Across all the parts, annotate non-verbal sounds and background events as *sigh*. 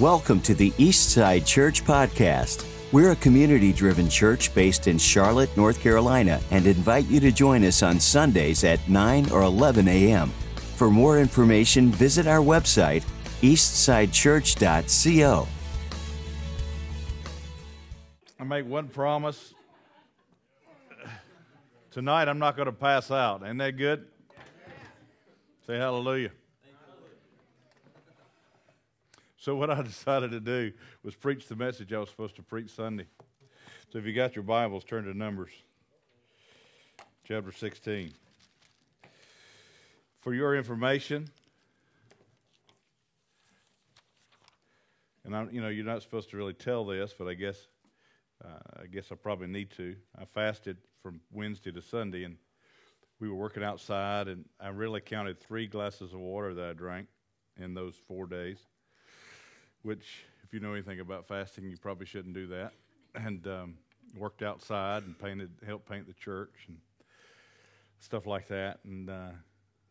Welcome to the Eastside Church Podcast. We're a community driven church based in Charlotte, North Carolina, and invite you to join us on Sundays at 9 or 11 a.m. For more information, visit our website, eastsidechurch.co. I make one promise. Tonight I'm not going to pass out. Ain't that good? Say hallelujah. So, what I *laughs* decided to do was preach the message I was supposed to preach Sunday. So, if you got your Bibles, turn to Numbers chapter 16. For your information, and I, you know, you're not supposed to really tell this, but I guess, uh, I guess I probably need to. I fasted from Wednesday to Sunday, and we were working outside, and I really counted three glasses of water that I drank in those four days which, if you know anything about fasting, you probably shouldn't do that. And um, worked outside and painted, helped paint the church and stuff like that. And uh,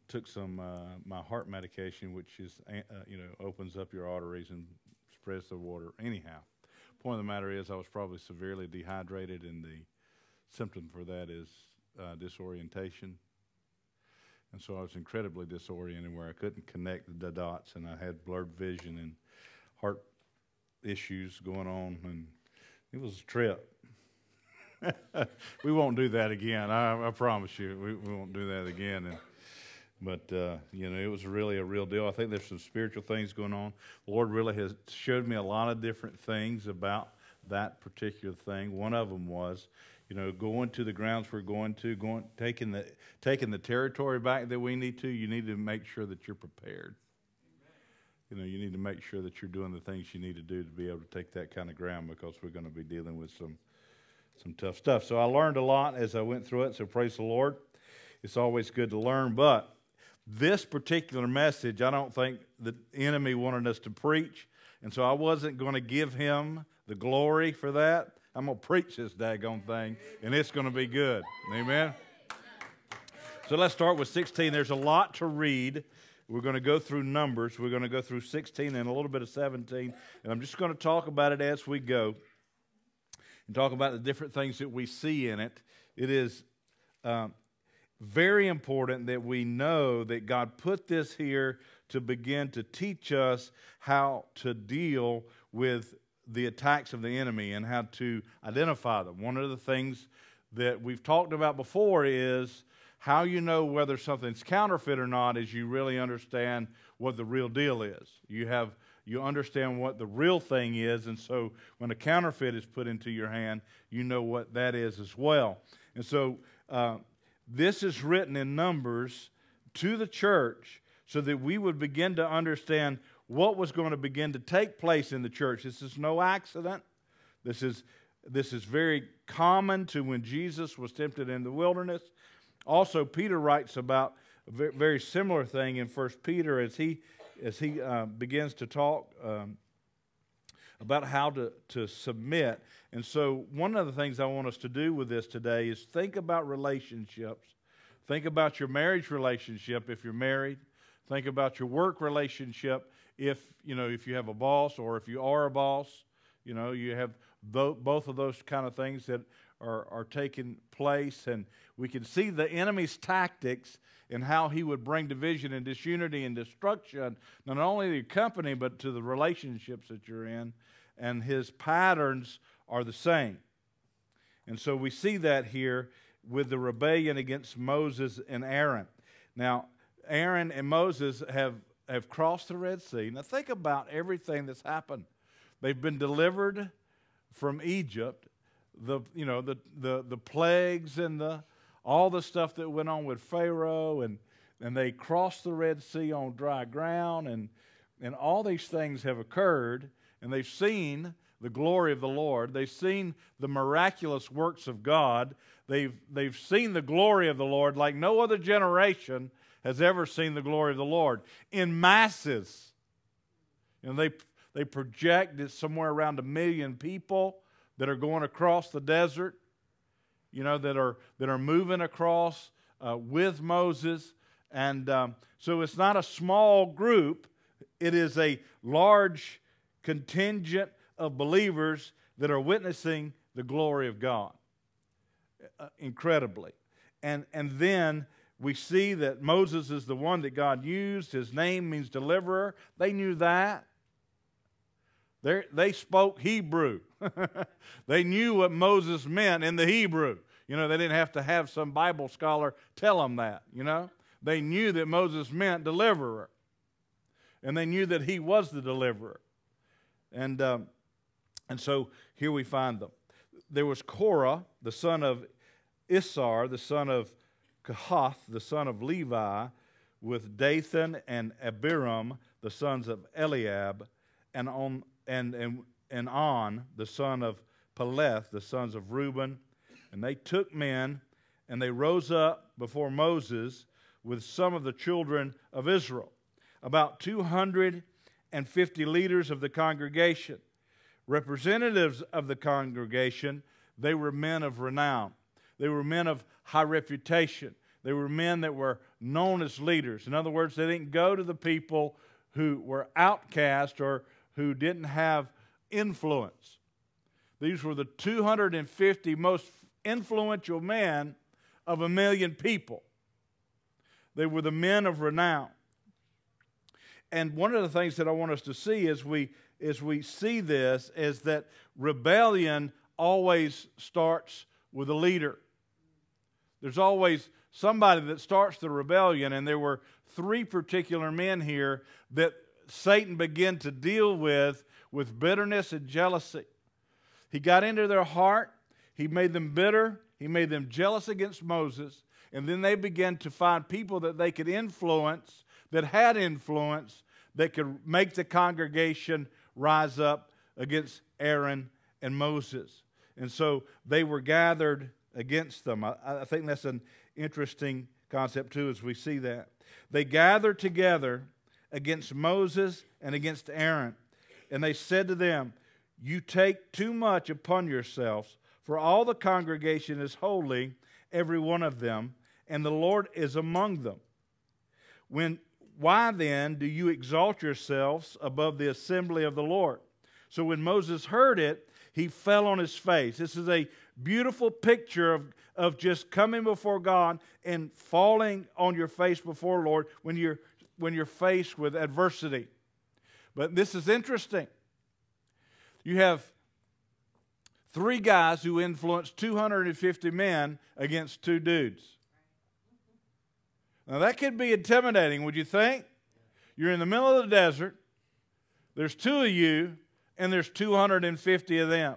took some uh, my heart medication, which is uh, you know opens up your arteries and spreads the water. Anyhow, point of the matter is, I was probably severely dehydrated, and the symptom for that is uh, disorientation. And so I was incredibly disoriented, where I couldn't connect the dots, and I had blurred vision and heart issues going on, and it was a trip. *laughs* we won't do that again. I, I promise you, we, we, won't do that again. And, but uh, you know, it was really a real deal. I think there's some spiritual things going on. The Lord really has showed me a lot of different things about that particular thing. One of them was, you know, going to the grounds we're going to, going taking the taking the territory back that we need to. You need to make sure that you're prepared you know, you need to make sure that you're doing the things you need to do to be able to take that kind of ground because we're going to be dealing with some some tough stuff. So I learned a lot as I went through it. So praise the Lord. It's always good to learn, but this particular message, I don't think the enemy wanted us to preach, and so I wasn't going to give him the glory for that. I'm going to preach this daggone thing, and it's going to be good. Amen. So let's start with 16. There's a lot to read we're going to go through Numbers. We're going to go through 16 and a little bit of 17. And I'm just going to talk about it as we go and talk about the different things that we see in it. It is um, very important that we know that God put this here to begin to teach us how to deal with the attacks of the enemy and how to identify them. One of the things that we've talked about before is how you know whether something's counterfeit or not is you really understand what the real deal is. You have you understand what the real thing is, and so when a counterfeit is put into your hand, you know what that is as well. And so uh, this is written in Numbers to the church so that we would begin to understand what was going to begin to take place in the church. This is no accident. This is this is very common to when Jesus was tempted in the wilderness. Also, Peter writes about a very similar thing in First Peter as he as he uh, begins to talk um, about how to, to submit. And so, one of the things I want us to do with this today is think about relationships. Think about your marriage relationship if you're married. Think about your work relationship if you know if you have a boss or if you are a boss. You know you have both of those kind of things that are, are taking place. And we can see the enemy's tactics and how he would bring division and disunity and destruction, not only to your company, but to the relationships that you're in. And his patterns are the same. And so we see that here with the rebellion against Moses and Aaron. Now, Aaron and Moses have, have crossed the Red Sea. Now, think about everything that's happened. They've been delivered from Egypt, the you know the the the plagues and the all the stuff that went on with Pharaoh and and they crossed the Red Sea on dry ground and and all these things have occurred and they've seen the glory of the Lord. They've seen the miraculous works of God. They've they've seen the glory of the Lord like no other generation has ever seen the glory of the Lord in masses. And they they project it somewhere around a million people that are going across the desert, you know, that are, that are moving across uh, with Moses. And um, so it's not a small group, it is a large contingent of believers that are witnessing the glory of God. Uh, incredibly. And, and then we see that Moses is the one that God used. His name means deliverer. They knew that. They're, they spoke Hebrew. *laughs* they knew what Moses meant in the Hebrew. You know, they didn't have to have some Bible scholar tell them that, you know. They knew that Moses meant deliverer. And they knew that he was the deliverer. And, um, and so here we find them. There was Korah, the son of Izhar, the son of Kohath, the son of Levi, with Dathan and Abiram, the sons of Eliab, and on and, and, and On, the son of Peleth, the sons of Reuben. And they took men, and they rose up before Moses with some of the children of Israel, about 250 leaders of the congregation. Representatives of the congregation, they were men of renown. They were men of high reputation. They were men that were known as leaders. In other words, they didn't go to the people who were outcast or who didn't have influence. These were the 250 most influential men of a million people. They were the men of renown. And one of the things that I want us to see as we as we see this is that rebellion always starts with a leader. There's always somebody that starts the rebellion, and there were three particular men here that Satan began to deal with with bitterness and jealousy. He got into their heart, he made them bitter, he made them jealous against Moses, and then they began to find people that they could influence, that had influence, that could make the congregation rise up against Aaron and Moses. And so they were gathered against them. I, I think that's an interesting concept, too, as we see that. They gathered together against Moses and against Aaron. And they said to them, You take too much upon yourselves, for all the congregation is holy, every one of them, and the Lord is among them. When, why then do you exalt yourselves above the assembly of the Lord? So when Moses heard it, he fell on his face. This is a beautiful picture of, of just coming before God and falling on your face before Lord when you're when you're faced with adversity. But this is interesting. You have three guys who influenced 250 men against two dudes. Now, that could be intimidating, would you think? You're in the middle of the desert, there's two of you, and there's 250 of them.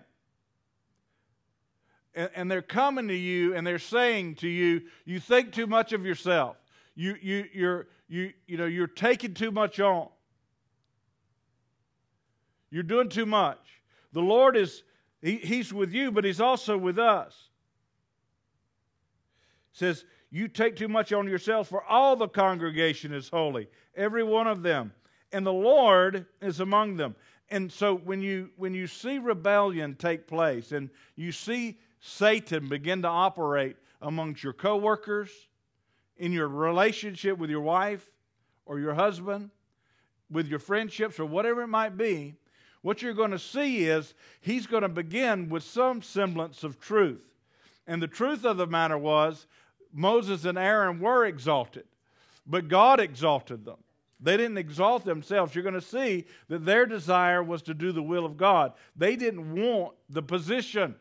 And, and they're coming to you and they're saying to you, You think too much of yourself. You, you, you're, you, you know, you're taking too much on. You're doing too much. The Lord is, he, He's with you, but He's also with us. says, You take too much on yourselves, for all the congregation is holy, every one of them. And the Lord is among them. And so when you when you see rebellion take place and you see Satan begin to operate amongst your coworkers, in your relationship with your wife or your husband, with your friendships or whatever it might be, what you're going to see is he's going to begin with some semblance of truth. And the truth of the matter was Moses and Aaron were exalted, but God exalted them. They didn't exalt themselves. You're going to see that their desire was to do the will of God. They didn't want the position.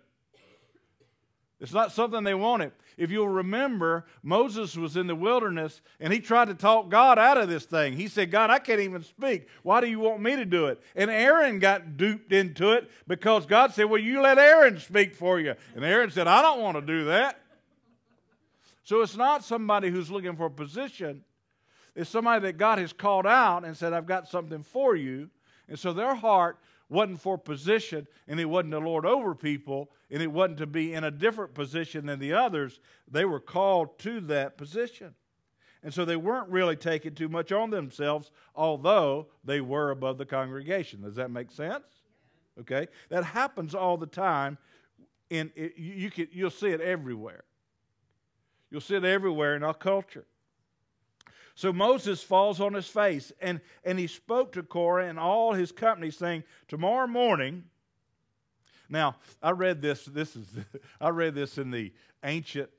It's not something they wanted. If you'll remember, Moses was in the wilderness and he tried to talk God out of this thing. He said, God, I can't even speak. Why do you want me to do it? And Aaron got duped into it because God said, Well, you let Aaron speak for you. And Aaron said, I don't want to do that. So it's not somebody who's looking for a position, it's somebody that God has called out and said, I've got something for you. And so their heart wasn't for position and it wasn't to lord over people and it wasn't to be in a different position than the others. They were called to that position. And so they weren't really taking too much on themselves, although they were above the congregation. Does that make sense? Okay? That happens all the time. And you, you can, you'll see it everywhere. You'll see it everywhere in our culture. So Moses falls on his face, and, and he spoke to Korah and all his company, saying, Tomorrow morning. Now, I read this. This is *laughs* I read this in the ancient.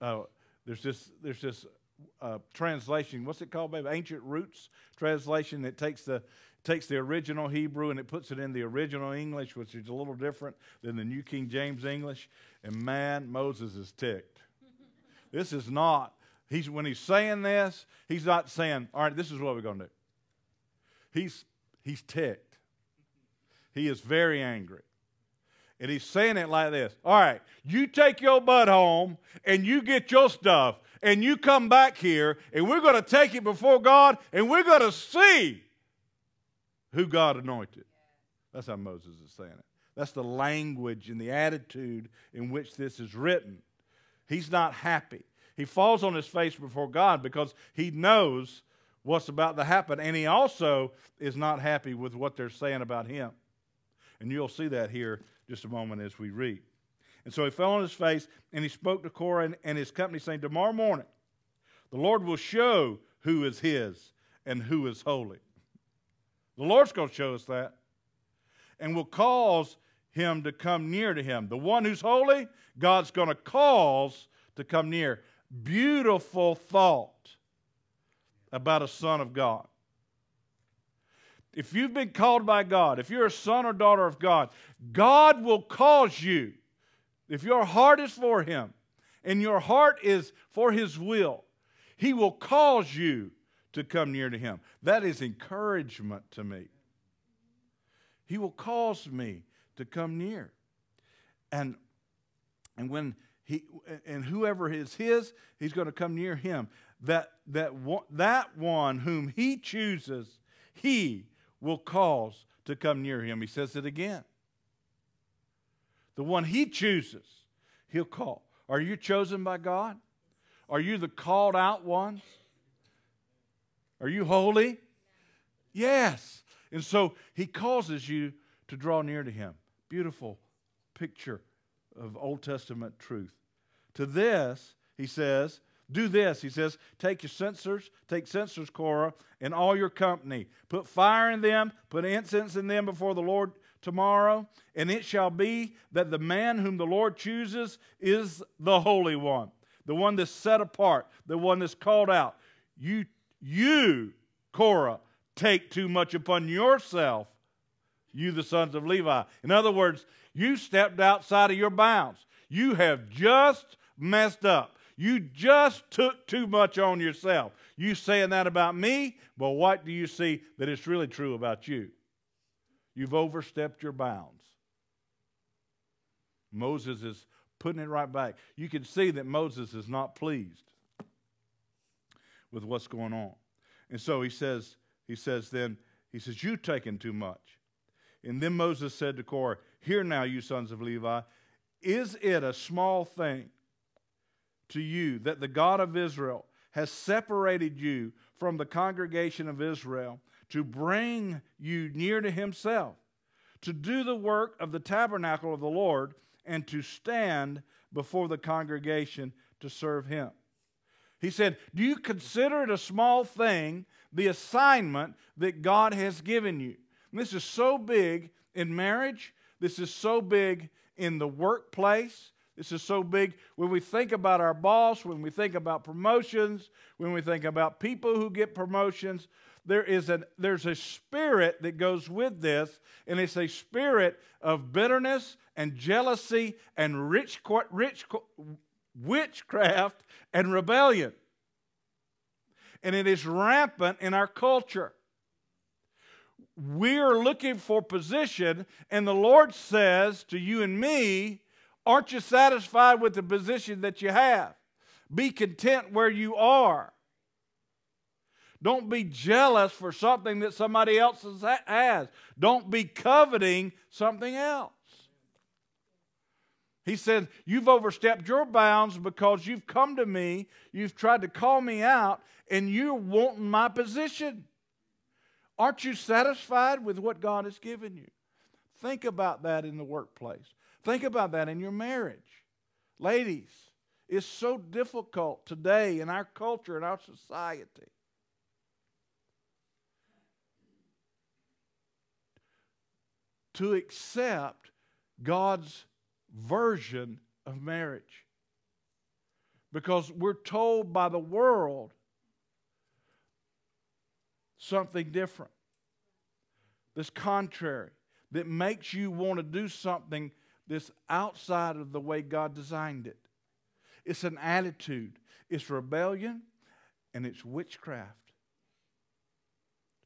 Uh, there's this. There's this uh, translation. What's it called, baby? Ancient Roots translation. It takes the takes the original Hebrew and it puts it in the original English, which is a little different than the New King James English. And man, Moses is ticked. this is not. He's when he's saying this, he's not saying, "All right, this is what we're going to do." He's he's ticked. He is very angry. And he's saying it like this All right, you take your butt home and you get your stuff and you come back here and we're going to take it before God and we're going to see who God anointed. That's how Moses is saying it. That's the language and the attitude in which this is written. He's not happy. He falls on his face before God because he knows what's about to happen. And he also is not happy with what they're saying about him. And you'll see that here just a moment as we read. And so he fell on his face and he spoke to Korah and, and his company, saying, Tomorrow morning, the Lord will show who is his and who is holy. The Lord's going to show us that. And will cause him to come near to him. The one who's holy, God's going to cause to come near. Beautiful thought about a son of God. If you've been called by God, if you're a son or daughter of God, God will cause you, if your heart is for Him and your heart is for His will, He will cause you to come near to Him. That is encouragement to me. He will cause me to come near. And, and when he and whoever is his, he's going to come near him. That that that one whom he chooses, he will cause to come near him. He says it again. The one he chooses, he'll call. Are you chosen by God? Are you the called out ones? Are you holy? Yes. And so he causes you to draw near to him. Beautiful picture of Old Testament truth. To this, he says, do this. He says, take your censers, take censers, Korah, and all your company. Put fire in them, put incense in them before the Lord tomorrow. And it shall be that the man whom the Lord chooses is the Holy One, the one that's set apart, the one that's called out. You, you, Korah, take too much upon yourself, you, the sons of Levi. In other words, you stepped outside of your bounds. You have just messed up. You just took too much on yourself. You saying that about me, but what do you see that it's really true about you? You've overstepped your bounds. Moses is putting it right back. You can see that Moses is not pleased with what's going on. And so he says, he says then, he says, You've taken too much. And then Moses said to Korah, Hear now, you sons of Levi, is it a small thing to you that the God of Israel has separated you from the congregation of Israel to bring you near to himself, to do the work of the tabernacle of the Lord, and to stand before the congregation to serve him. He said, Do you consider it a small thing, the assignment that God has given you? And this is so big in marriage, this is so big in the workplace, this is so big. When we think about our boss, when we think about promotions, when we think about people who get promotions, there is a, there's a spirit that goes with this, and it's a spirit of bitterness and jealousy and rich, rich, witchcraft and rebellion. And it is rampant in our culture. We're looking for position, and the Lord says to you and me, Aren't you satisfied with the position that you have? Be content where you are. Don't be jealous for something that somebody else has. Don't be coveting something else. He said, You've overstepped your bounds because you've come to me, you've tried to call me out, and you're wanting my position. Aren't you satisfied with what God has given you? Think about that in the workplace. Think about that in your marriage. Ladies, it's so difficult today in our culture, in our society. To accept God's version of marriage. Because we're told by the world something different, that's contrary, that makes you want to do something that's outside of the way God designed it. It's an attitude, it's rebellion, and it's witchcraft.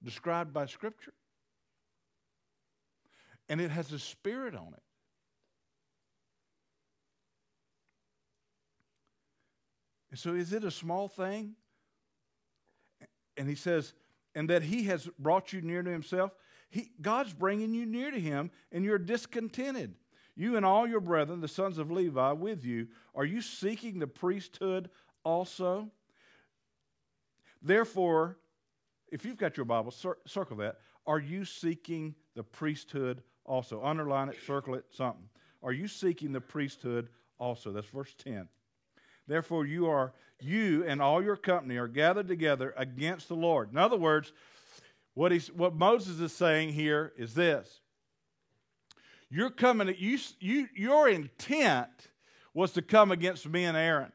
Described by Scripture. And it has a spirit on it. And so, is it a small thing? And he says, and that he has brought you near to himself. He, God's bringing you near to him, and you're discontented. You and all your brethren, the sons of Levi, with you, are you seeking the priesthood also? Therefore, if you've got your Bible, cir- circle that. Are you seeking the priesthood also? Underline it, circle it, something. Are you seeking the priesthood also? That's verse 10. Therefore, you are you and all your company are gathered together against the Lord. In other words, what he's what Moses is saying here is this. You're coming you, you your intent was to come against me and Aaron.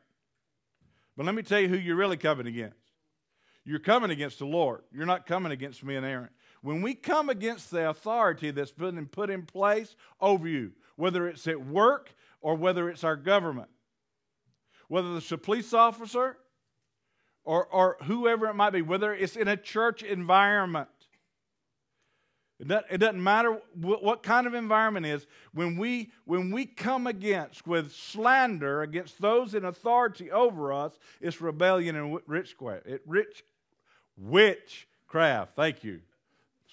But let me tell you who you're really coming against. You're coming against the Lord. You're not coming against me and Aaron. When we come against the authority that's been put in place over you, whether it's at work or whether it's our government, whether it's a police officer or, or whoever it might be, whether it's in a church environment. It doesn't, matter what, what kind of environment is. When we, when we come against with slander against those in authority over us, it's rebellion and witchcraft. It, rich, witchcraft. Thank you.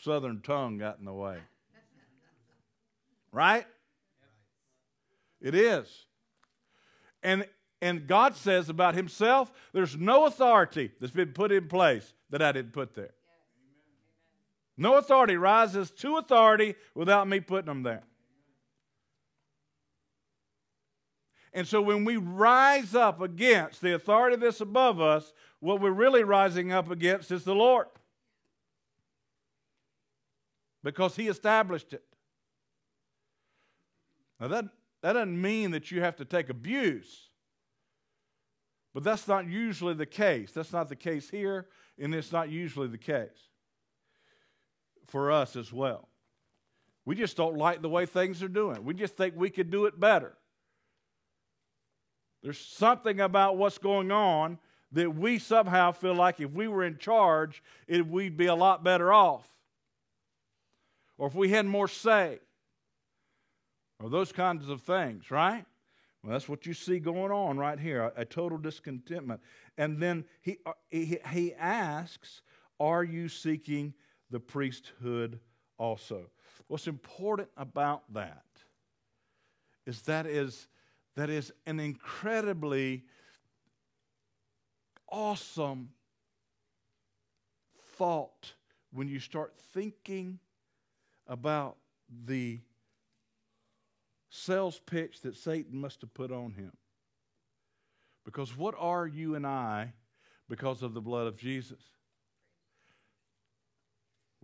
Southern tongue got in the way. Right? It is. And and God says about himself, there's no authority that's been put in place that I didn't put there. No authority rises to authority without me putting them there. And so when we rise up against the authority that's above us, what we're really rising up against is the Lord. Because He established it. Now, that, that doesn't mean that you have to take abuse. But that's not usually the case. That's not the case here, and it's not usually the case for us as well. We just don't like the way things are doing. We just think we could do it better. There's something about what's going on that we somehow feel like if we were in charge, it, we'd be a lot better off. Or if we had more say. Or those kinds of things, right? Well, that's what you see going on right here a, a total discontentment. And then he, uh, he, he asks, Are you seeking the priesthood also? What's important about that is that is, that is an incredibly awesome thought when you start thinking about the sales pitch that Satan must have put on him. Because what are you and I because of the blood of Jesus?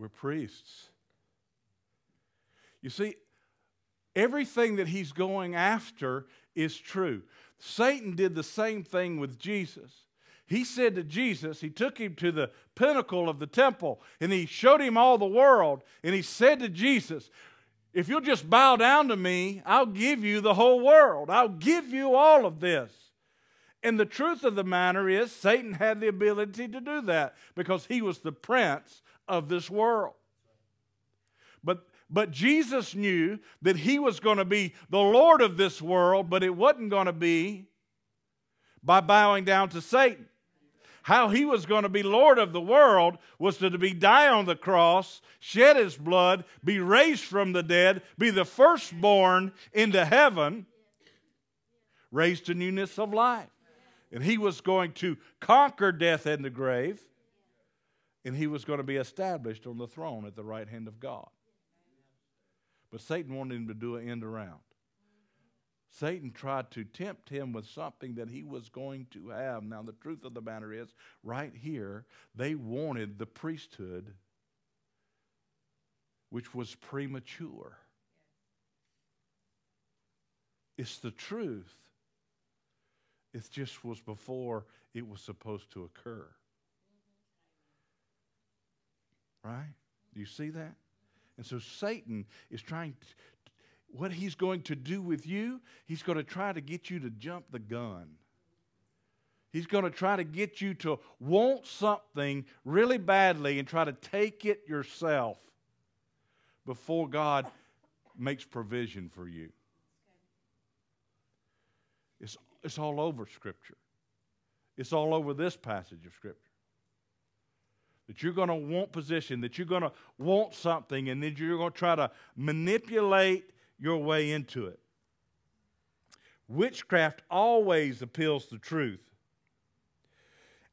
We're priests. You see, everything that he's going after is true. Satan did the same thing with Jesus. He said to Jesus, he took him to the pinnacle of the temple and he showed him all the world. And he said to Jesus, if you'll just bow down to me, I'll give you the whole world. I'll give you all of this. And the truth of the matter is, Satan had the ability to do that because he was the prince of this world. But, but Jesus knew that he was going to be the Lord of this world, but it wasn't going to be by bowing down to Satan how he was going to be Lord of the world was to be die on the cross, shed his blood, be raised from the dead, be the firstborn into heaven, raised to newness of life. And he was going to conquer death and the grave, and he was going to be established on the throne at the right hand of God. But Satan wanted him to do an end around. Satan tried to tempt him with something that he was going to have. Now, the truth of the matter is, right here, they wanted the priesthood, which was premature. It's the truth. It just was before it was supposed to occur. Right? Do you see that? And so Satan is trying to, what he's going to do with you, he's going to try to get you to jump the gun. He's going to try to get you to want something really badly and try to take it yourself before God makes provision for you. It's, it's all over Scripture. It's all over this passage of Scripture. That you're going to want position, that you're going to want something, and then you're going to try to manipulate your way into it. Witchcraft always appeals to truth.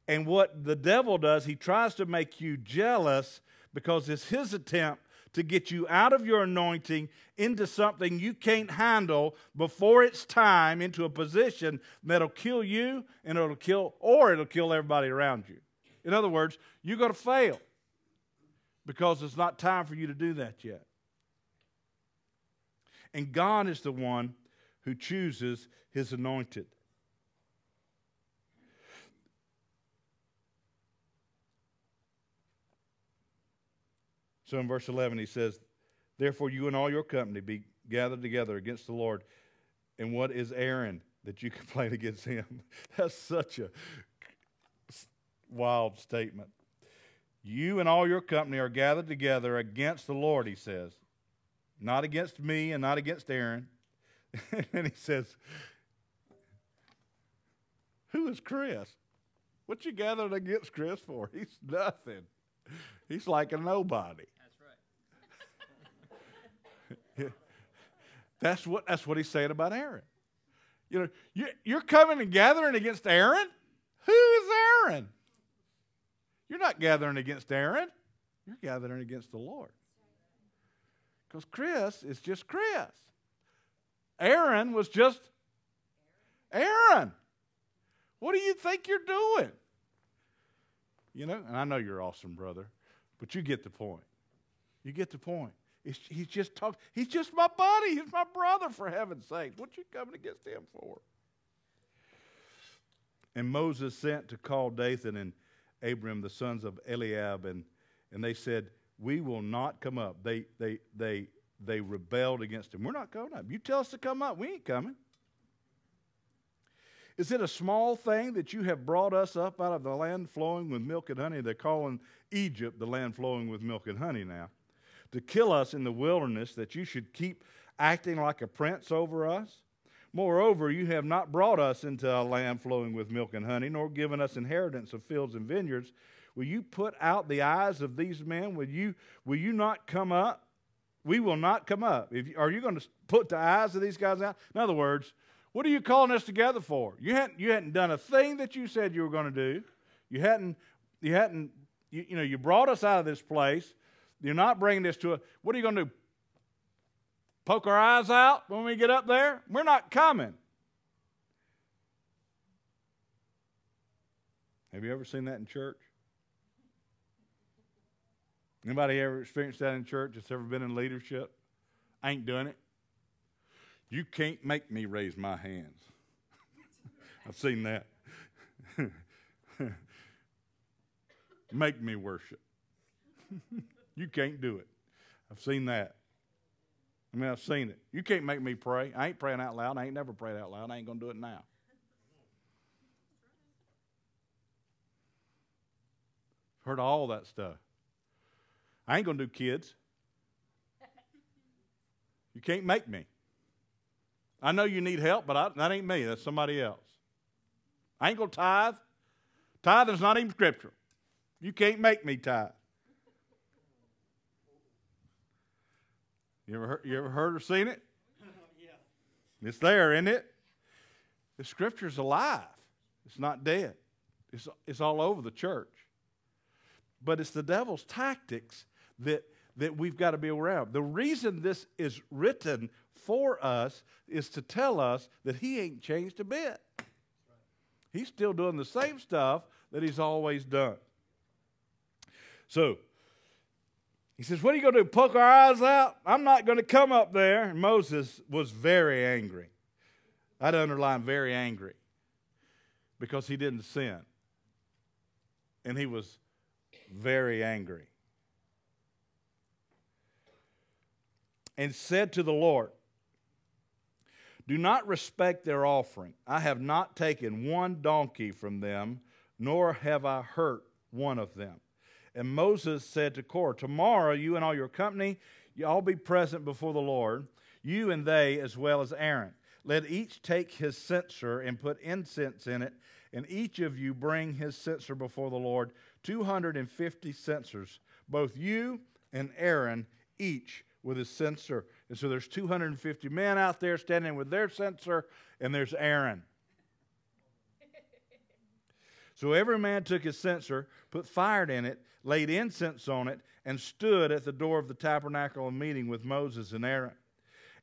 And what the devil does, he tries to make you jealous because it's his attempt to get you out of your anointing into something you can't handle before it's time, into a position that'll kill you and it'll kill, or it'll kill everybody around you. In other words, you're going to fail because it's not time for you to do that yet. And God is the one who chooses his anointed. So in verse 11, he says, Therefore, you and all your company be gathered together against the Lord. And what is Aaron that you complain *laughs* against him? *laughs* That's such a wild statement. You and all your company are gathered together against the Lord, he says. Not against me and not against Aaron. *laughs* and he says, Who is Chris? What you gathered against Chris for? *laughs* He's nothing. He's like a nobody. *laughs* That's what, that's what he's saying about Aaron. You know, you, you're coming and gathering against Aaron? Who is Aaron? You're not gathering against Aaron. You're gathering against the Lord. Because Chris is just Chris. Aaron was just Aaron. What do you think you're doing? You know, and I know you're awesome, brother, but you get the point. You get the point. It's, he's just talking. He's just my buddy. He's my brother, for heaven's sake. What you coming against him for? And Moses sent to call Dathan and Abiram, the sons of Eliab, and, and they said, We will not come up. They, they, they, they rebelled against him. We're not coming up. You tell us to come up. We ain't coming. Is it a small thing that you have brought us up out of the land flowing with milk and honey? They're calling Egypt the land flowing with milk and honey now to kill us in the wilderness, that you should keep acting like a prince over us? Moreover, you have not brought us into a land flowing with milk and honey, nor given us inheritance of fields and vineyards. Will you put out the eyes of these men? Will you, will you not come up? We will not come up. If, are you going to put the eyes of these guys out? In other words, what are you calling us together for? You hadn't, you hadn't done a thing that you said you were going to do. You hadn't, you hadn't, you, you know, you brought us out of this place. You're not bringing this to a, what are you going to do? Poke our eyes out when we get up there? We're not coming. Have you ever seen that in church? Anybody ever experienced that in church that's ever been in leadership? I ain't doing it. You can't make me raise my hands. *laughs* I've seen that. *laughs* make me worship. *laughs* You can't do it. I've seen that. I mean, I've seen it. You can't make me pray. I ain't praying out loud. I ain't never prayed out loud. I ain't going to do it now. Heard all that stuff. I ain't going to do kids. You can't make me. I know you need help, but I, that ain't me. That's somebody else. I ain't going to tithe. Tithe is not even scriptural. You can't make me tithe. You ever heard, you ever heard or seen it? *laughs* yeah. It's there, isn't it? The scripture's alive. It's not dead. It's, it's all over the church. But it's the devil's tactics that, that we've got to be aware of. The reason this is written for us is to tell us that he ain't changed a bit. He's still doing the same stuff that he's always done. So, he says, What are you going to do? Poke our eyes out? I'm not going to come up there. And Moses was very angry. I'd underline very angry because he didn't sin. And he was very angry. And said to the Lord, Do not respect their offering. I have not taken one donkey from them, nor have I hurt one of them. And Moses said to Korah, Tomorrow you and all your company, you all be present before the Lord, you and they as well as Aaron. Let each take his censer and put incense in it, and each of you bring his censer before the Lord 250 censers, both you and Aaron, each with his censer. And so there's 250 men out there standing with their censer, and there's Aaron. So every man took his censer, put fire in it, laid incense on it, and stood at the door of the tabernacle of meeting with Moses and Aaron.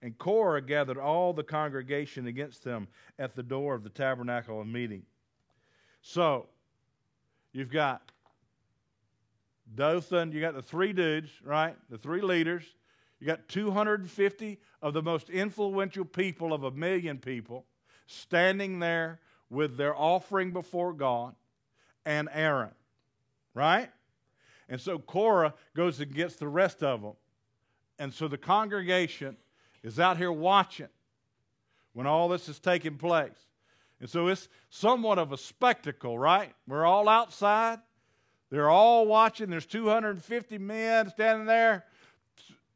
And Korah gathered all the congregation against them at the door of the tabernacle of meeting. So, you've got Dothan, you got the three dudes, right? The three leaders. You got 250 of the most influential people of a million people standing there with their offering before God and Aaron, right? And so Korah goes and gets the rest of them. And so the congregation is out here watching when all this is taking place. And so it's somewhat of a spectacle, right? We're all outside. They're all watching. There's 250 men standing there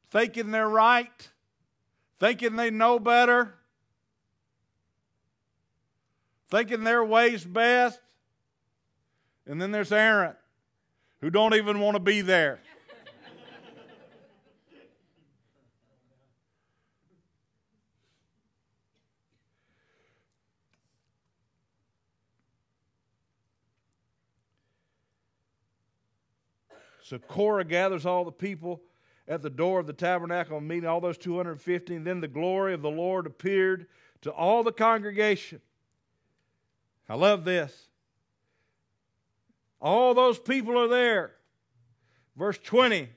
thinking they're right, thinking they know better, thinking their way's best. And then there's Aaron, who don't even want to be there. So Korah gathers all the people at the door of the tabernacle meeting, all those 250. And then the glory of the Lord appeared to all the congregation. I love this. All those people are there. Verse 20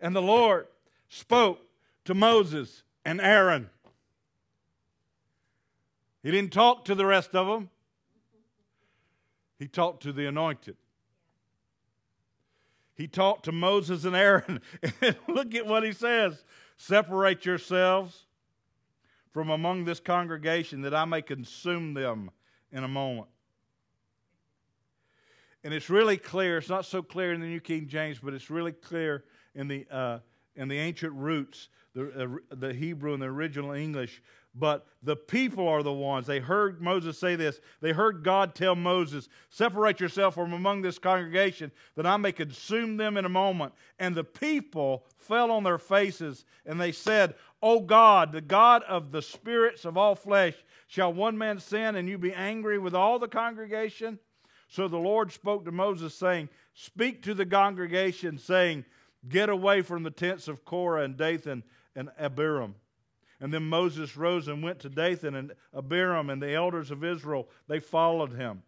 And the Lord spoke to Moses and Aaron. He didn't talk to the rest of them, he talked to the anointed. He talked to Moses and Aaron. *laughs* look at what he says Separate yourselves from among this congregation that I may consume them in a moment. And it's really clear. It's not so clear in the New King James, but it's really clear in the, uh, in the ancient roots, the, uh, the Hebrew and the original English. But the people are the ones. They heard Moses say this. They heard God tell Moses, Separate yourself from among this congregation, that I may consume them in a moment. And the people fell on their faces, and they said, O God, the God of the spirits of all flesh, shall one man sin, and you be angry with all the congregation? So the Lord spoke to Moses, saying, Speak to the congregation, saying, Get away from the tents of Korah and Dathan and Abiram. And then Moses rose and went to Dathan and Abiram, and the elders of Israel, they followed him.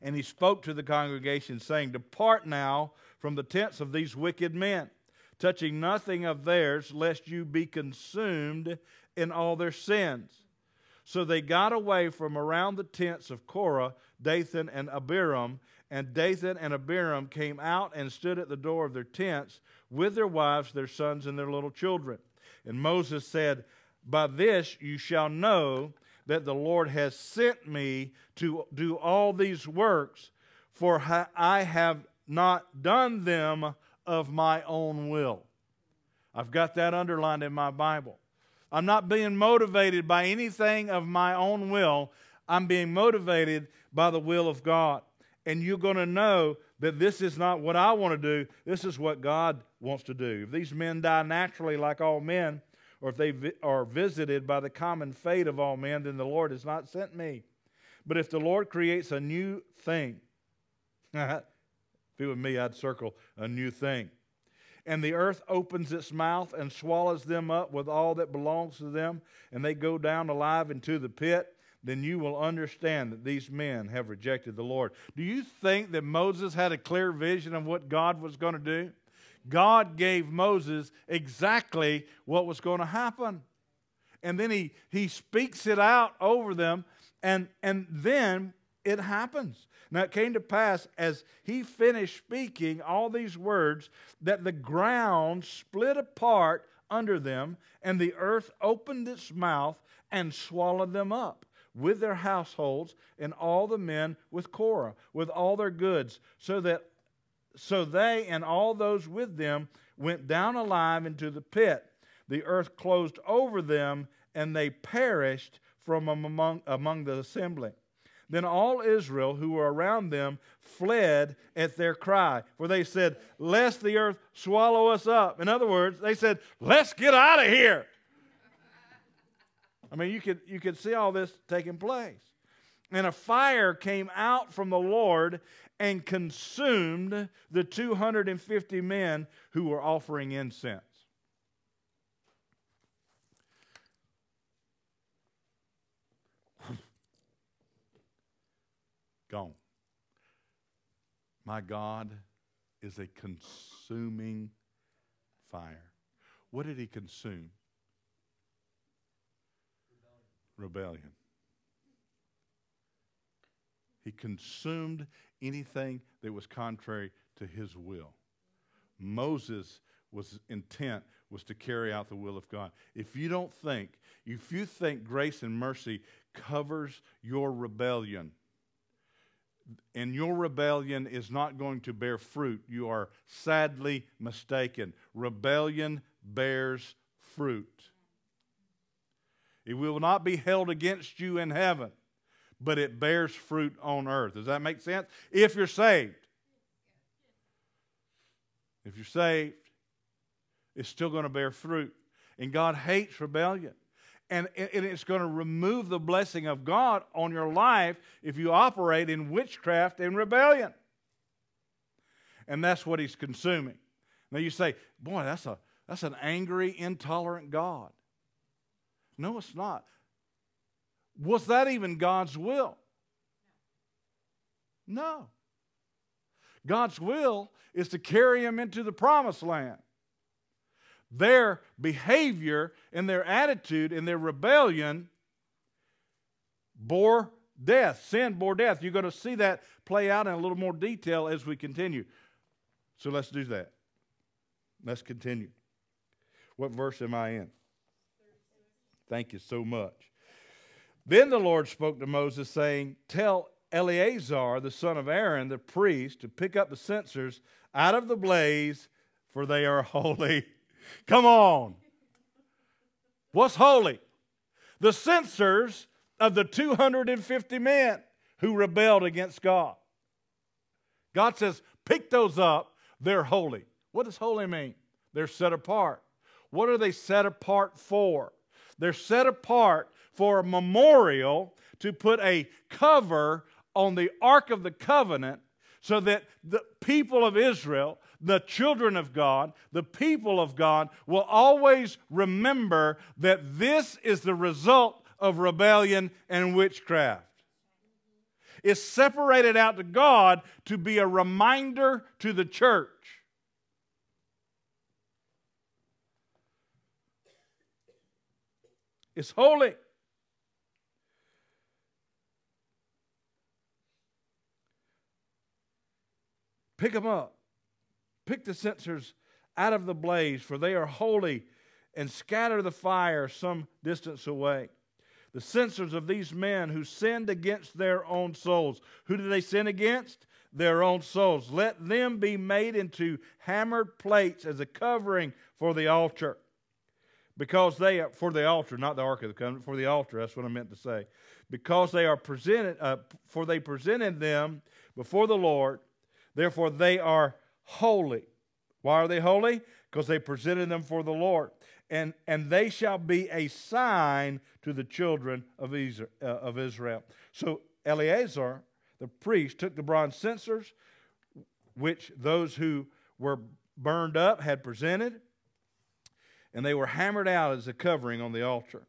And he spoke to the congregation, saying, Depart now from the tents of these wicked men, touching nothing of theirs, lest you be consumed in all their sins. So they got away from around the tents of Korah, Dathan, and Abiram. And Dathan and Abiram came out and stood at the door of their tents with their wives, their sons, and their little children. And Moses said, By this you shall know that the Lord has sent me to do all these works, for I have not done them of my own will. I've got that underlined in my Bible. I'm not being motivated by anything of my own will. I'm being motivated by the will of God. And you're going to know that this is not what I want to do. This is what God wants to do. If these men die naturally like all men, or if they vi- are visited by the common fate of all men, then the Lord has not sent me. But if the Lord creates a new thing, *laughs* if it were me, I'd circle a new thing and the earth opens its mouth and swallows them up with all that belongs to them, and they go down alive into the pit, then you will understand that these men have rejected the Lord. Do you think that Moses had a clear vision of what God was going to do? God gave Moses exactly what was going to happen. and then he, he speaks it out over them, and, and then it happens. Now it came to pass as he finished speaking all these words that the ground split apart under them, and the earth opened its mouth and swallowed them up with their households and all the men with Korah, with all their goods, so that so they and all those with them went down alive into the pit. The earth closed over them, and they perished from among, among the assembly. Then all Israel who were around them fled at their cry, for they said, Lest the earth swallow us up. In other words, they said, Let's get out of here. I mean, you could, you could see all this taking place. And a fire came out from the Lord and consumed the 250 men who were offering incense. Gone. My God is a consuming fire. What did he consume? rebellion. He consumed anything that was contrary to his will. Moses was intent was to carry out the will of God. If you don't think, if you think grace and mercy covers your rebellion, and your rebellion is not going to bear fruit, you are sadly mistaken. Rebellion bears fruit. It will not be held against you in heaven, but it bears fruit on earth. Does that make sense? If you're saved. If you're saved, it's still going to bear fruit. And God hates rebellion. And, it's going to remove the blessing of God on your life if you operate in witchcraft and rebellion. And that's what he's consuming. Now you say, boy, that's, a, that's an angry, intolerant God. No, it's not. Was that even God's will? No. God's will is to carry him into the promised land. Their behavior and their attitude and their rebellion bore death. Sin bore death. You're going to see that play out in a little more detail as we continue. So let's do that. Let's continue. What verse am I in? Thank you so much. Then the Lord spoke to Moses, saying, Tell Eleazar, the son of Aaron, the priest, to pick up the censers out of the blaze, for they are *laughs* holy. Come on. What's holy? The censers of the 250 men who rebelled against God. God says, Pick those up. They're holy. What does holy mean? They're set apart. What are they set apart for? They're set apart for a memorial to put a cover on the Ark of the Covenant so that the people of Israel, the children of God, the people of God will always remember that this is the result of rebellion and witchcraft. It's separated out to God to be a reminder to the church It's holy. Pick them up. Pick the censers out of the blaze, for they are holy, and scatter the fire some distance away. The censers of these men who sinned against their own souls. Who did they sin against? Their own souls. Let them be made into hammered plates as a covering for the altar because they for the altar, not the Ark of the Covenant, for the altar. That's what I meant to say. Because they are presented, uh, for they presented them before the Lord, therefore they are holy. Why are they holy? Because they presented them for the Lord. And, and they shall be a sign to the children of Israel, uh, of Israel. So Eleazar, the priest, took the bronze censers, which those who were burned up had presented and they were hammered out as a covering on the altar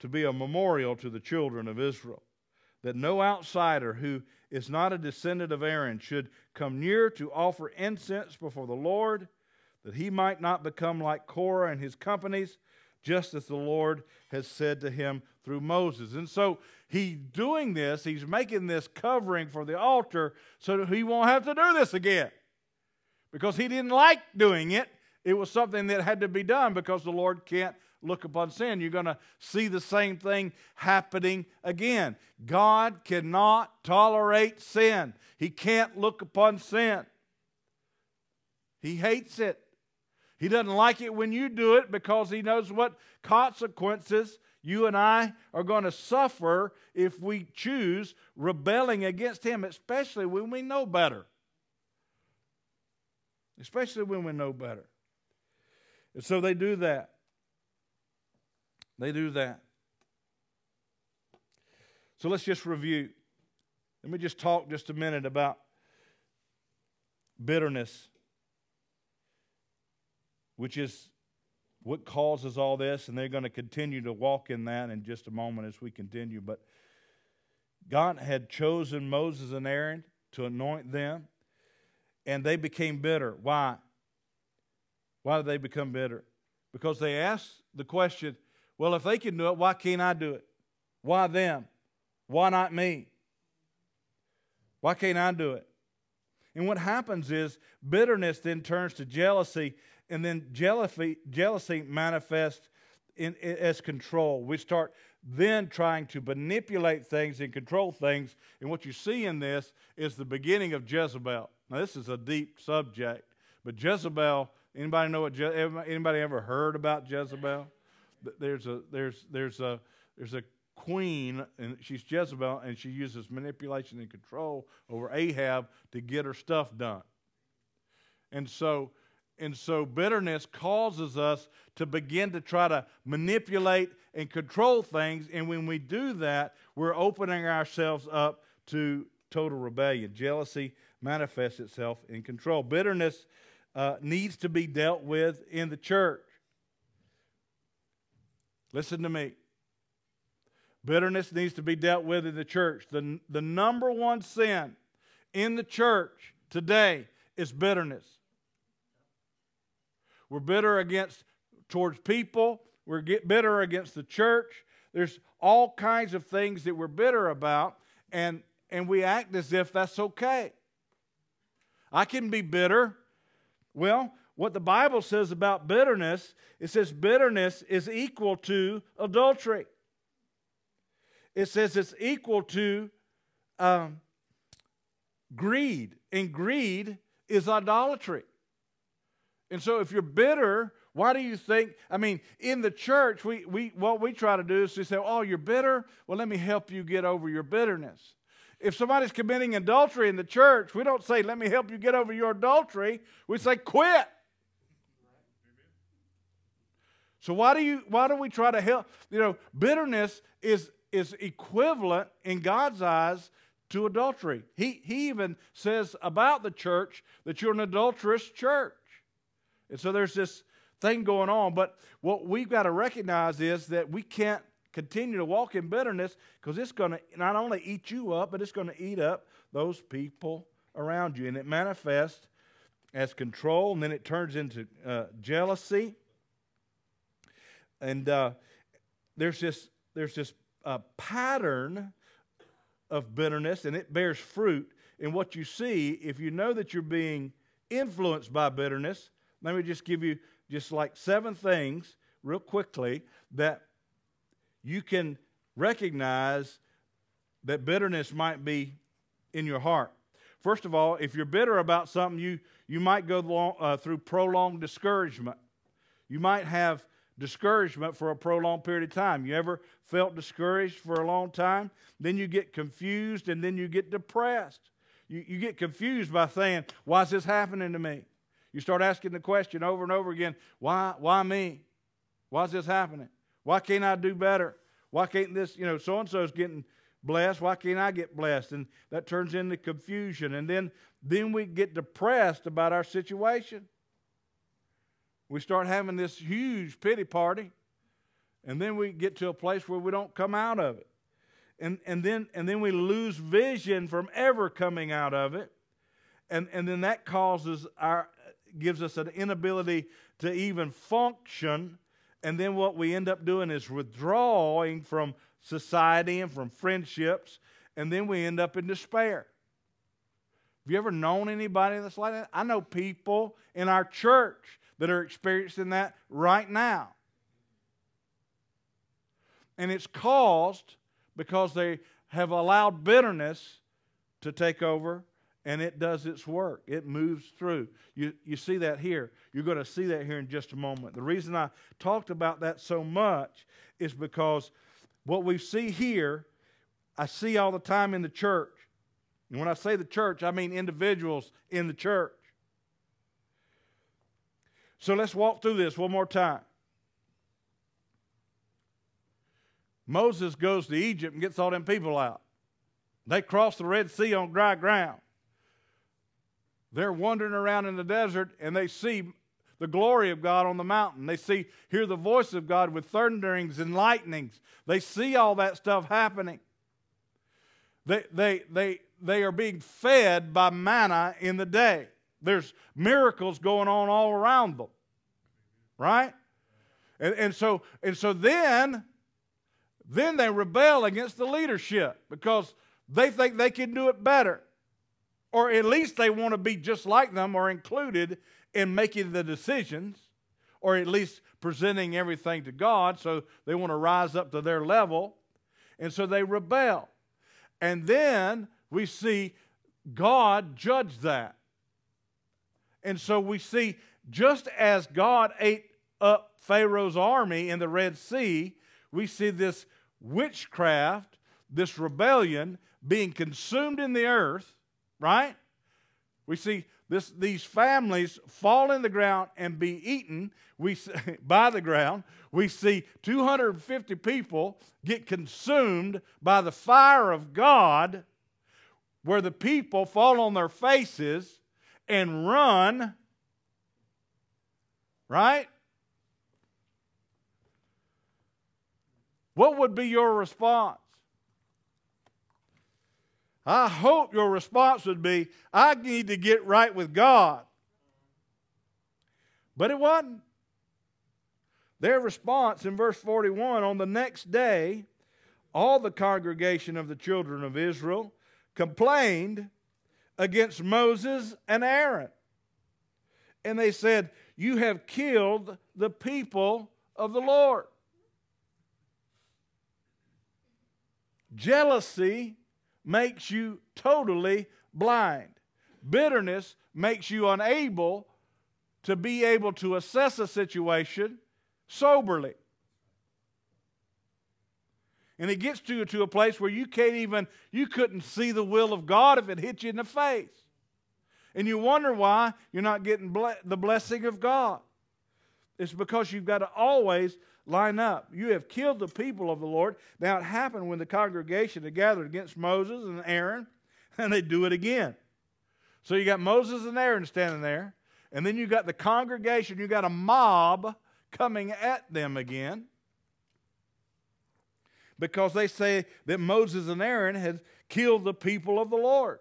to be a memorial to the children of Israel, that no outsider who is not a descendant of Aaron should come near to offer incense before the Lord, that he might not become like Korah and his companies, just as the Lord has said to him through Moses. And so he's doing this, he's making this covering for the altar so that he won't have to do this again. Because he didn't like doing it. It was something that had to be done because the Lord can't look upon sin. You're going to see the same thing happening again. God cannot tolerate sin, He can't look upon sin. He hates it. He doesn't like it when you do it because he knows what consequences you and I are going to suffer if we choose rebelling against him, especially when we know better. Especially when we know better. And so they do that. They do that. So let's just review. Let me just talk just a minute about bitterness which is what causes all this, and they're going to continue to walk in that in just a moment as we continue. But God had chosen Moses and Aaron to anoint them, and they became bitter. Why? Why did they become bitter? Because they asked the question, well, if they can do it, why can't I do it? Why them? Why not me? Why can't I do it? And what happens is bitterness then turns to jealousy, and then jealousy, jealousy manifests in, as control. We start then trying to manipulate things and control things. And what you see in this is the beginning of Jezebel. Now, this is a deep subject, but Jezebel. Anybody know what? Je- anybody ever heard about Jezebel? There's a there's there's a there's a queen, and she's Jezebel, and she uses manipulation and control over Ahab to get her stuff done. And so and so bitterness causes us to begin to try to manipulate and control things. And when we do that, we're opening ourselves up to total rebellion. Jealousy manifests itself in control. Bitterness uh, needs to be dealt with in the church. Listen to me. Bitterness needs to be dealt with in the church. The, the number one sin in the church today is bitterness. We're bitter against towards people. We're bitter against the church. There's all kinds of things that we're bitter about, and and we act as if that's okay. I can be bitter. Well, what the Bible says about bitterness, it says bitterness is equal to adultery. It says it's equal to um, greed, and greed is idolatry. And so if you're bitter, why do you think? I mean, in the church, we, we what we try to do is to say, Oh, you're bitter? Well, let me help you get over your bitterness. If somebody's committing adultery in the church, we don't say, Let me help you get over your adultery. We say, Quit. So why do you why do we try to help? You know, bitterness is is equivalent in God's eyes to adultery. He he even says about the church that you're an adulterous church. And so there's this thing going on. But what we've got to recognize is that we can't continue to walk in bitterness because it's going to not only eat you up, but it's going to eat up those people around you. And it manifests as control, and then it turns into uh, jealousy. And uh, there's this there's this uh, pattern of bitterness, and it bears fruit. And what you see, if you know that you're being influenced by bitterness, let me just give you just like seven things real quickly that you can recognize that bitterness might be in your heart. First of all, if you're bitter about something, you, you might go long, uh, through prolonged discouragement. You might have discouragement for a prolonged period of time. You ever felt discouraged for a long time? Then you get confused and then you get depressed. You, you get confused by saying, Why is this happening to me? You start asking the question over and over again why, why me? Why is this happening? Why can't I do better? Why can't this, you know, so and so is getting blessed. Why can't I get blessed? And that turns into confusion. And then, then we get depressed about our situation. We start having this huge pity party. And then we get to a place where we don't come out of it. And, and, then, and then we lose vision from ever coming out of it. And, and then that causes our, gives us an inability to even function And then what we end up doing is withdrawing from society and from friendships, and then we end up in despair. Have you ever known anybody that's like that? I know people in our church that are experiencing that right now. And it's caused because they have allowed bitterness to take over and it does its work. It moves through. You, you see that here. You're going to see that here in just a moment. The reason I talked about that so much is because what we see here, I see all the time in the church. And when I say the church, I mean individuals in the church. So let's walk through this one more time. Moses goes to Egypt and gets all them people out. They cross the Red Sea on dry ground. They're wandering around in the desert and they see the glory of God on the mountain. They see, hear the voice of God with thunderings and lightnings. They see all that stuff happening. They, they, they, they are being fed by manna in the day. There's miracles going on all around them. Right? And, and so and so then then they rebel against the leadership because they think they can do it better. Or at least they want to be just like them or included in making the decisions, or at least presenting everything to God. So they want to rise up to their level. And so they rebel. And then we see God judge that. And so we see just as God ate up Pharaoh's army in the Red Sea, we see this witchcraft, this rebellion being consumed in the earth, right? We see this, these families fall in the ground and be eaten we, *laughs* by the ground. We see 250 people get consumed by the fire of God where the people fall on their faces and run, right? What would be your response? I hope your response would be, I need to get right with God. But it wasn't. Their response in verse 41 on the next day, all the congregation of the children of Israel complained against Moses and Aaron. And they said, You have killed the people of the Lord. Jealousy makes you totally blind. Bitterness makes you unable to be able to assess a situation soberly. And it gets you to a place where you can't even, you couldn't see the will of God if it hit you in the face. And you wonder why you're not getting ble- the blessing of God. It's because you've got to always line up. You have killed the people of the Lord. Now it happened when the congregation had gathered against Moses and Aaron, *laughs* and they do it again. So you got Moses and Aaron standing there, and then you got the congregation, you got a mob coming at them again because they say that Moses and Aaron had killed the people of the Lord.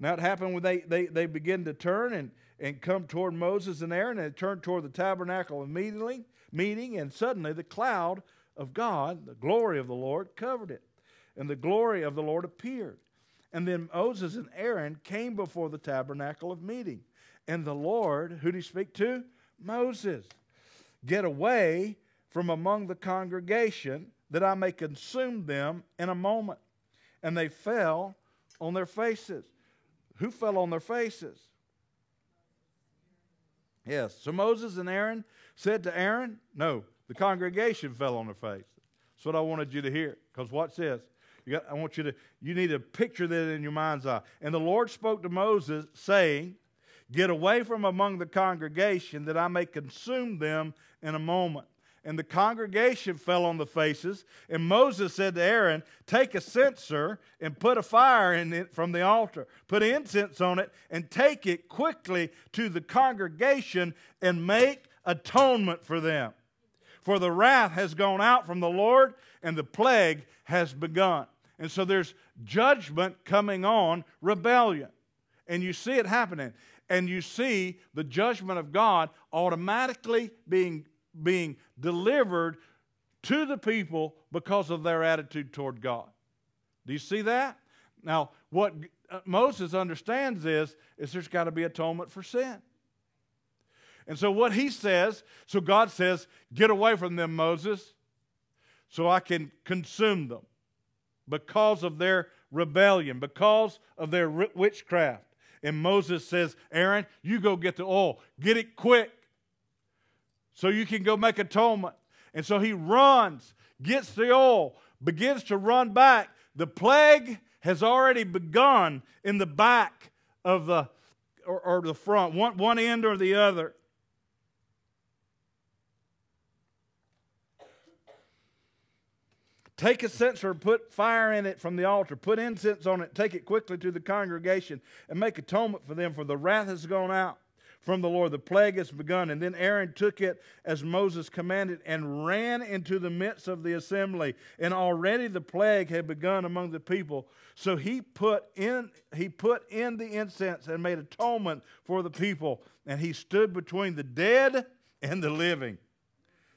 Now it happened when they, they, they begin to turn and, and come toward Moses and Aaron and turn toward the tabernacle immediately, meeting, and suddenly the cloud of God, the glory of the Lord, covered it. And the glory of the Lord appeared. And then Moses and Aaron came before the tabernacle of meeting. And the Lord, who did he speak to? Moses. Get away from among the congregation that I may consume them in a moment. And they fell on their faces. Who fell on their faces? Yes. So Moses and Aaron said to Aaron, No, the congregation fell on their face. That's what I wanted you to hear. Because watch this. Got, I want you to, you need to picture that in your mind's eye. And the Lord spoke to Moses, saying, Get away from among the congregation that I may consume them in a moment and the congregation fell on the faces. And Moses said to Aaron, Take a censer and put a fire in it from the altar. Put incense on it and take it quickly to the congregation and make atonement for them. For the wrath has gone out from the Lord and the plague has begun. And so there's judgment coming on rebellion. And you see it happening. And you see the judgment of God automatically being being delivered to the people because of their attitude toward God. Do you see that? Now, what uh, Moses understands is, is there's got to be atonement for sin. And so what he says, so God says, get away from them, Moses, so I can consume them because of their rebellion, because of their witchcraft. And Moses says, Aaron, you go get the oil. Get it quick so you can go make atonement. And so he runs, gets the oil, begins to run back. The plague has already begun in the back of the or, or the front, one, one end or the other. Take a censer, put fire in it from the altar, put incense on it, take it quickly to the congregation, and make atonement for them, for the wrath has gone out from the Lord. The plague has begun. And then Aaron took it as Moses commanded and ran into the midst of the assembly. And already the plague had begun among the people. So he put in he put in the incense and made atonement for the people. And he stood between the dead and the living.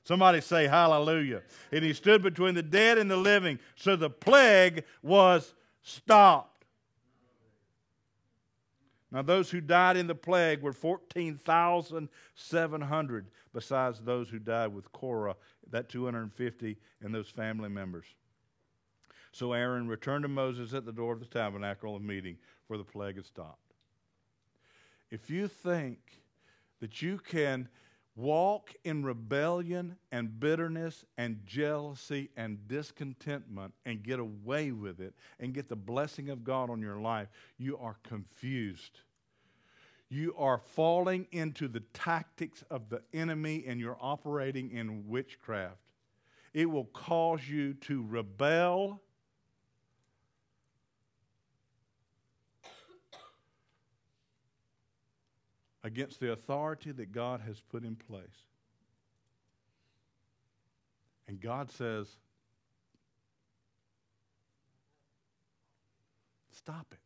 Somebody say hallelujah. And he stood between the dead and the living. So the plague was stopped. Now, those who died in the plague were 14,700, besides those who died with Korah, that 250, and those family members. So Aaron returned to Moses at the door of the tabernacle of meeting, for the plague had stopped. If you think that you can walk in rebellion and bitterness and jealousy and discontentment and get away with it and get the blessing of God on your life, you are confused. You are falling into the tactics of the enemy and you're operating in witchcraft. It will cause you to rebel. Against the authority that God has put in place. And God says, Stop it.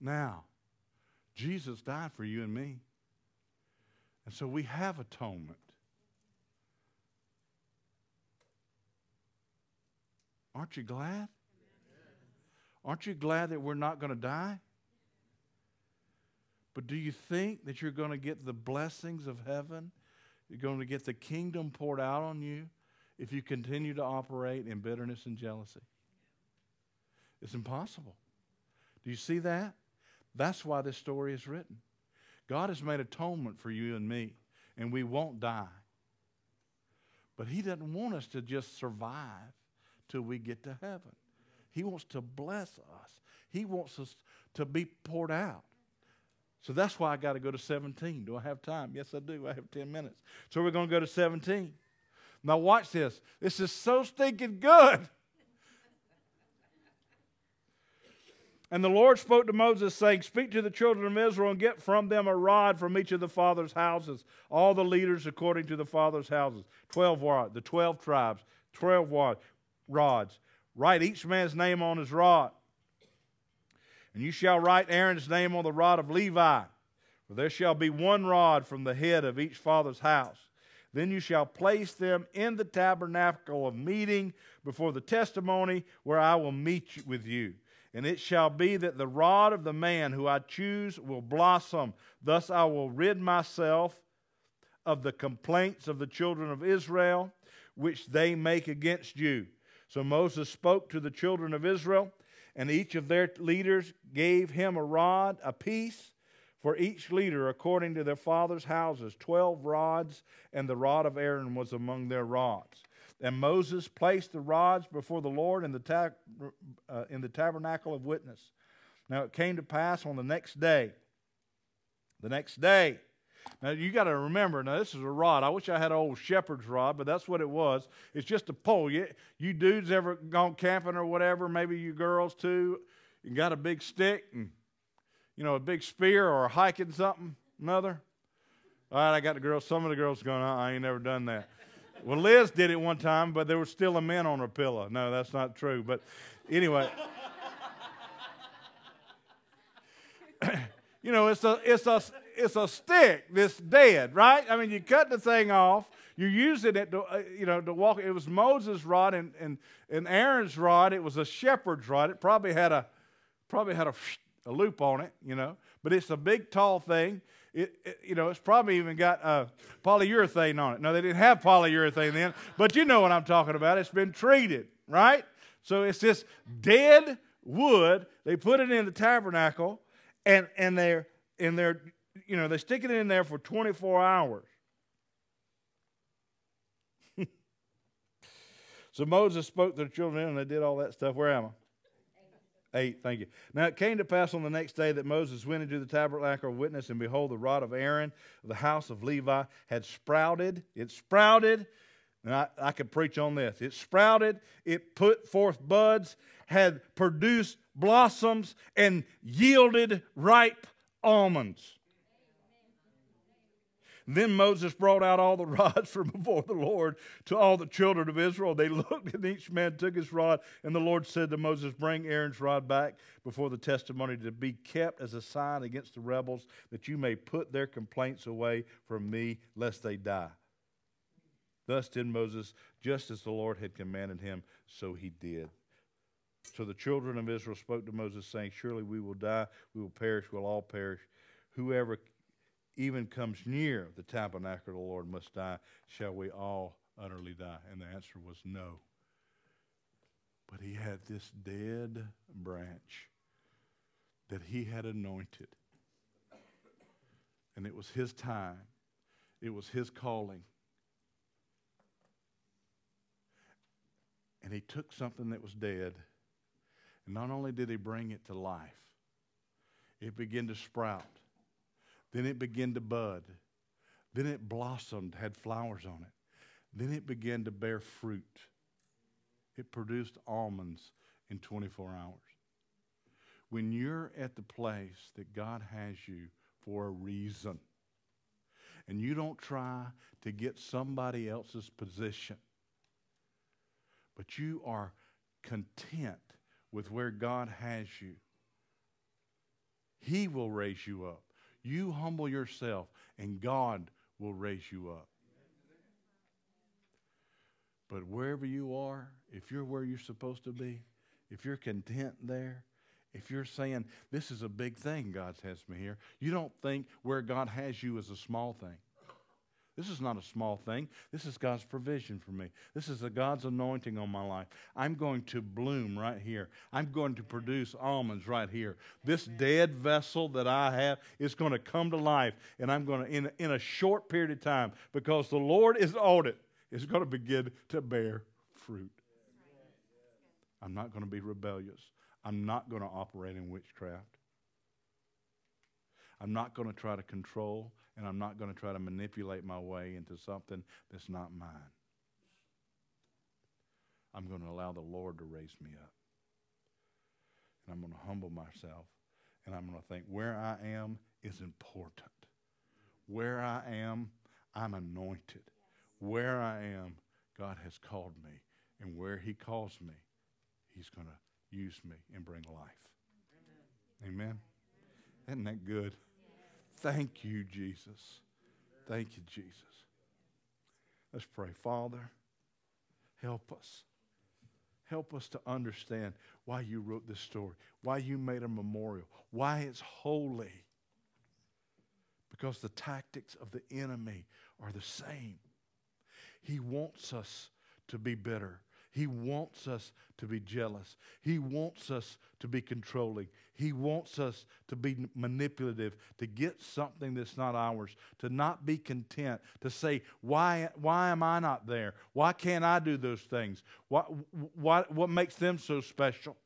Now, Jesus died for you and me. And so we have atonement. Aren't you glad? Aren't you glad that we're not going to die? But do you think that you're going to get the blessings of heaven? You're going to get the kingdom poured out on you if you continue to operate in bitterness and jealousy? It's impossible. Do you see that? That's why this story is written. God has made atonement for you and me, and we won't die. But He doesn't want us to just survive till we get to heaven. He wants to bless us, He wants us to be poured out. So that's why I got to go to 17. Do I have time? Yes, I do. I have 10 minutes. So we're going to go to 17. Now, watch this. This is so stinking good. *laughs* And the Lord spoke to Moses, saying, Speak to the children of Israel and get from them a rod from each of the father's houses, all the leaders according to the father's houses. Twelve rods, the twelve tribes, twelve rods. Write each man's name on his rod. And you shall write Aaron's name on the rod of Levi, for there shall be one rod from the head of each father's house. Then you shall place them in the tabernacle of meeting before the testimony where I will meet with you. And it shall be that the rod of the man who I choose will blossom. Thus I will rid myself of the complaints of the children of Israel, which they make against you. So Moses spoke to the children of Israel and each of their leaders gave him a rod apiece for each leader according to their father's houses, twelve rods, and the rod of Aaron was among their rods. And Moses placed the rods before the Lord in the, ta- uh, in the tabernacle of witness. Now it came to pass on the next day, the next day, now you got to remember. Now this is a rod. I wish I had an old shepherd's rod, but that's what it was. It's just a pole. You, you dudes ever gone camping or whatever? Maybe you girls too. You got a big stick and you know a big spear or hiking something. Another. All right, I got the girls. Some of the girls going. Uh-uh, I ain't never done that. Well, Liz did it one time, but there was still a man on her pillow. No, that's not true. But anyway. *coughs* you know, it's a, it's a, it's a stick that's dead, right? I mean, you cut the thing off, you're using it to, uh, you know, to walk. It was Moses' rod and, and, and Aaron's rod. It was a shepherd's rod. It probably had a, probably had a, a loop on it, you know. But it's a big, tall thing. It, it, you know, it's probably even got uh, polyurethane on it. No, they didn't have polyurethane then, but you know what I'm talking about. It's been treated, right? So it's this dead wood. They put it in the tabernacle, and and they're and they're you know they stick it in there for 24 hours. *laughs* so Moses spoke to the children, and they did all that stuff. Where am I? Eight, thank you. Now it came to pass on the next day that Moses went into the tabernacle of witness, and behold, the rod of Aaron, the house of Levi, had sprouted. It sprouted and I, I could preach on this. It sprouted, it put forth buds, had produced blossoms, and yielded ripe almonds. Then Moses brought out all the *laughs* rods from before the Lord to all the children of Israel. They *laughs* looked, and each man took his rod. And the Lord said to Moses, Bring Aaron's rod back before the testimony to be kept as a sign against the rebels, that you may put their complaints away from me, lest they die. Thus did Moses, just as the Lord had commanded him, so he did. So the children of Israel spoke to Moses, saying, Surely we will die, we will perish, we'll all perish. Whoever even comes near the tabernacle of the Lord must die. Shall we all utterly die? And the answer was no. But he had this dead branch that he had anointed. And it was his time, it was his calling. And he took something that was dead, and not only did he bring it to life, it began to sprout. Then it began to bud. Then it blossomed, had flowers on it. Then it began to bear fruit. It produced almonds in 24 hours. When you're at the place that God has you for a reason, and you don't try to get somebody else's position, but you are content with where God has you, He will raise you up. You humble yourself, and God will raise you up. But wherever you are, if you're where you're supposed to be, if you're content there, if you're saying, This is a big thing, God has me here, you don't think where God has you is a small thing. This is not a small thing. This is God's provision for me. This is a God's anointing on my life. I'm going to bloom right here. I'm going to produce almonds right here. This dead vessel that I have is going to come to life, and I'm going to, in, in a short period of time, because the Lord is on it, is going to begin to bear fruit. I'm not going to be rebellious. I'm not going to operate in witchcraft. I'm not going to try to control and I'm not going to try to manipulate my way into something that's not mine. I'm going to allow the Lord to raise me up. And I'm going to humble myself. And I'm going to think where I am is important. Where I am, I'm anointed. Where I am, God has called me. And where He calls me, He's going to use me and bring life. Amen. Amen. Isn't that good? Thank you, Jesus. Thank you, Jesus. Let's pray. Father, help us. Help us to understand why you wrote this story, why you made a memorial, why it's holy. Because the tactics of the enemy are the same. He wants us to be bitter. He wants us to be jealous. He wants us to be controlling. He wants us to be manipulative, to get something that's not ours, to not be content, to say, why, why am I not there? Why can't I do those things? What, what, makes them so special?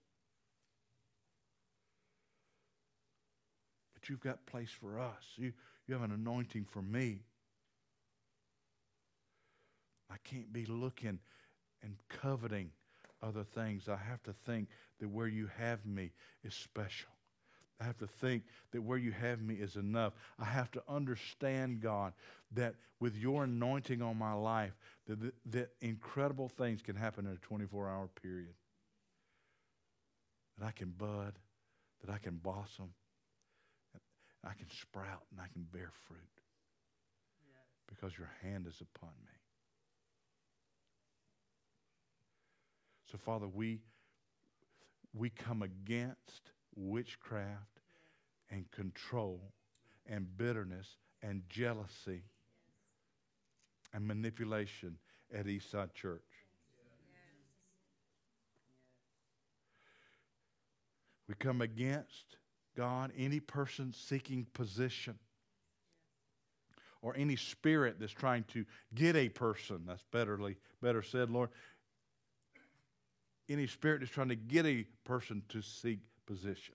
But you've got place for us. You, you have an anointing for me. I can't be looking and coveting other things. I have to think that where you have me is special. I have to think that where you have me is enough. I have to understand, God, that with your anointing on my life, that, that, that incredible things can happen in a 24 hour period. That I can bud, that I can blossom, I can sprout, and I can bear fruit. Because your hand is upon me. So, Father, we we come against witchcraft and control and bitterness and jealousy and manipulation at Eastside Church. We come against, God, any person seeking position or any spirit that's trying to get a person. That's betterly, better said, Lord. Any spirit that's trying to get a person to seek position.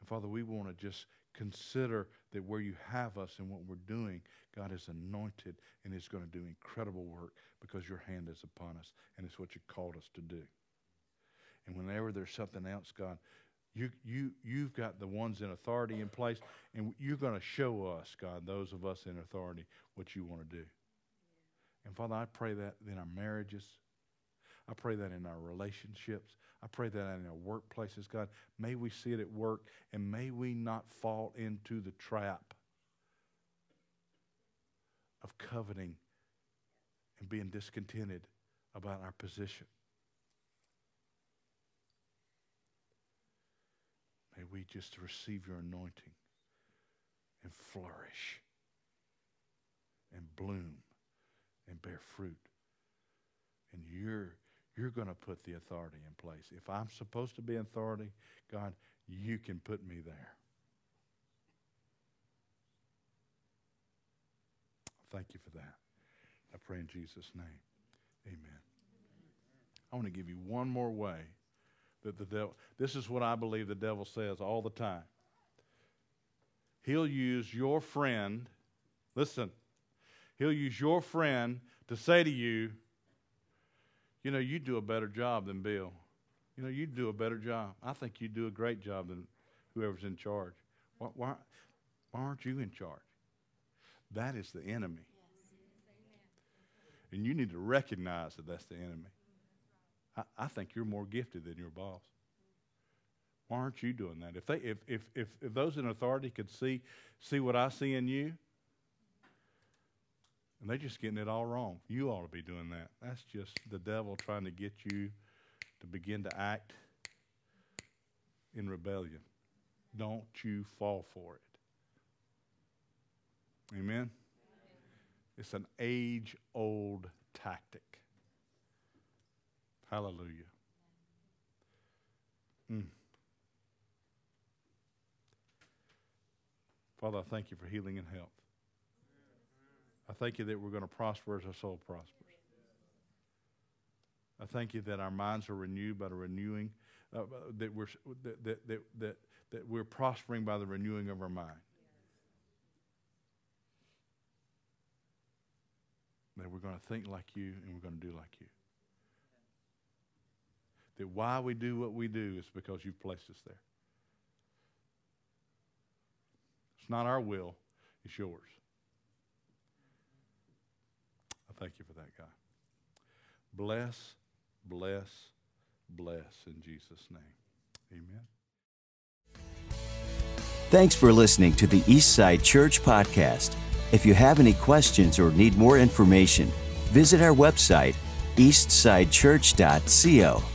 And Father, we want to just consider that where you have us and what we're doing, God is anointed and is going to do incredible work because your hand is upon us and it's what you called us to do. And whenever there's something else, God, you, you, you've got the ones in authority in place, and you're going to show us, God, those of us in authority, what you want to do. And Father, I pray that in our marriages. I pray that in our relationships. I pray that in our workplaces, God. May we see it at work, and may we not fall into the trap of coveting and being discontented about our position. May we just receive your anointing and flourish and bloom and bear fruit. And you're you're going to put the authority in place. If I'm supposed to be authority, God, you can put me there. Thank you for that. I pray in Jesus' name. Amen. I want to give you one more way that the devil, this is what I believe the devil says all the time. He'll use your friend, listen, he'll use your friend to say to you, you know, you do a better job than Bill. You know, you do a better job. I think you do a great job than whoever's in charge. Why, why, why aren't you in charge? That is the enemy. And you need to recognize that that's the enemy. I, I think you're more gifted than your boss. Why aren't you doing that? If, they, if, if, if, if those in authority could see, see what I see in you, and they're just getting it all wrong. You ought to be doing that. That's just the devil trying to get you to begin to act in rebellion. Don't you fall for it. Amen? It's an age old tactic. Hallelujah. Mm. Father, I thank you for healing and health. I thank you that we're going to prosper as our soul prospers. I thank you that our minds are renewed by the renewing, uh, that, we're, that, that, that, that, that we're prospering by the renewing of our mind. That we're going to think like you and we're going to do like you that why we do what we do is because you've placed us there. It's not our will, it's yours. I thank you for that, God. Bless, bless, bless in Jesus' name. Amen. Thanks for listening to the Eastside Church Podcast. If you have any questions or need more information, visit our website, eastsidechurch.co.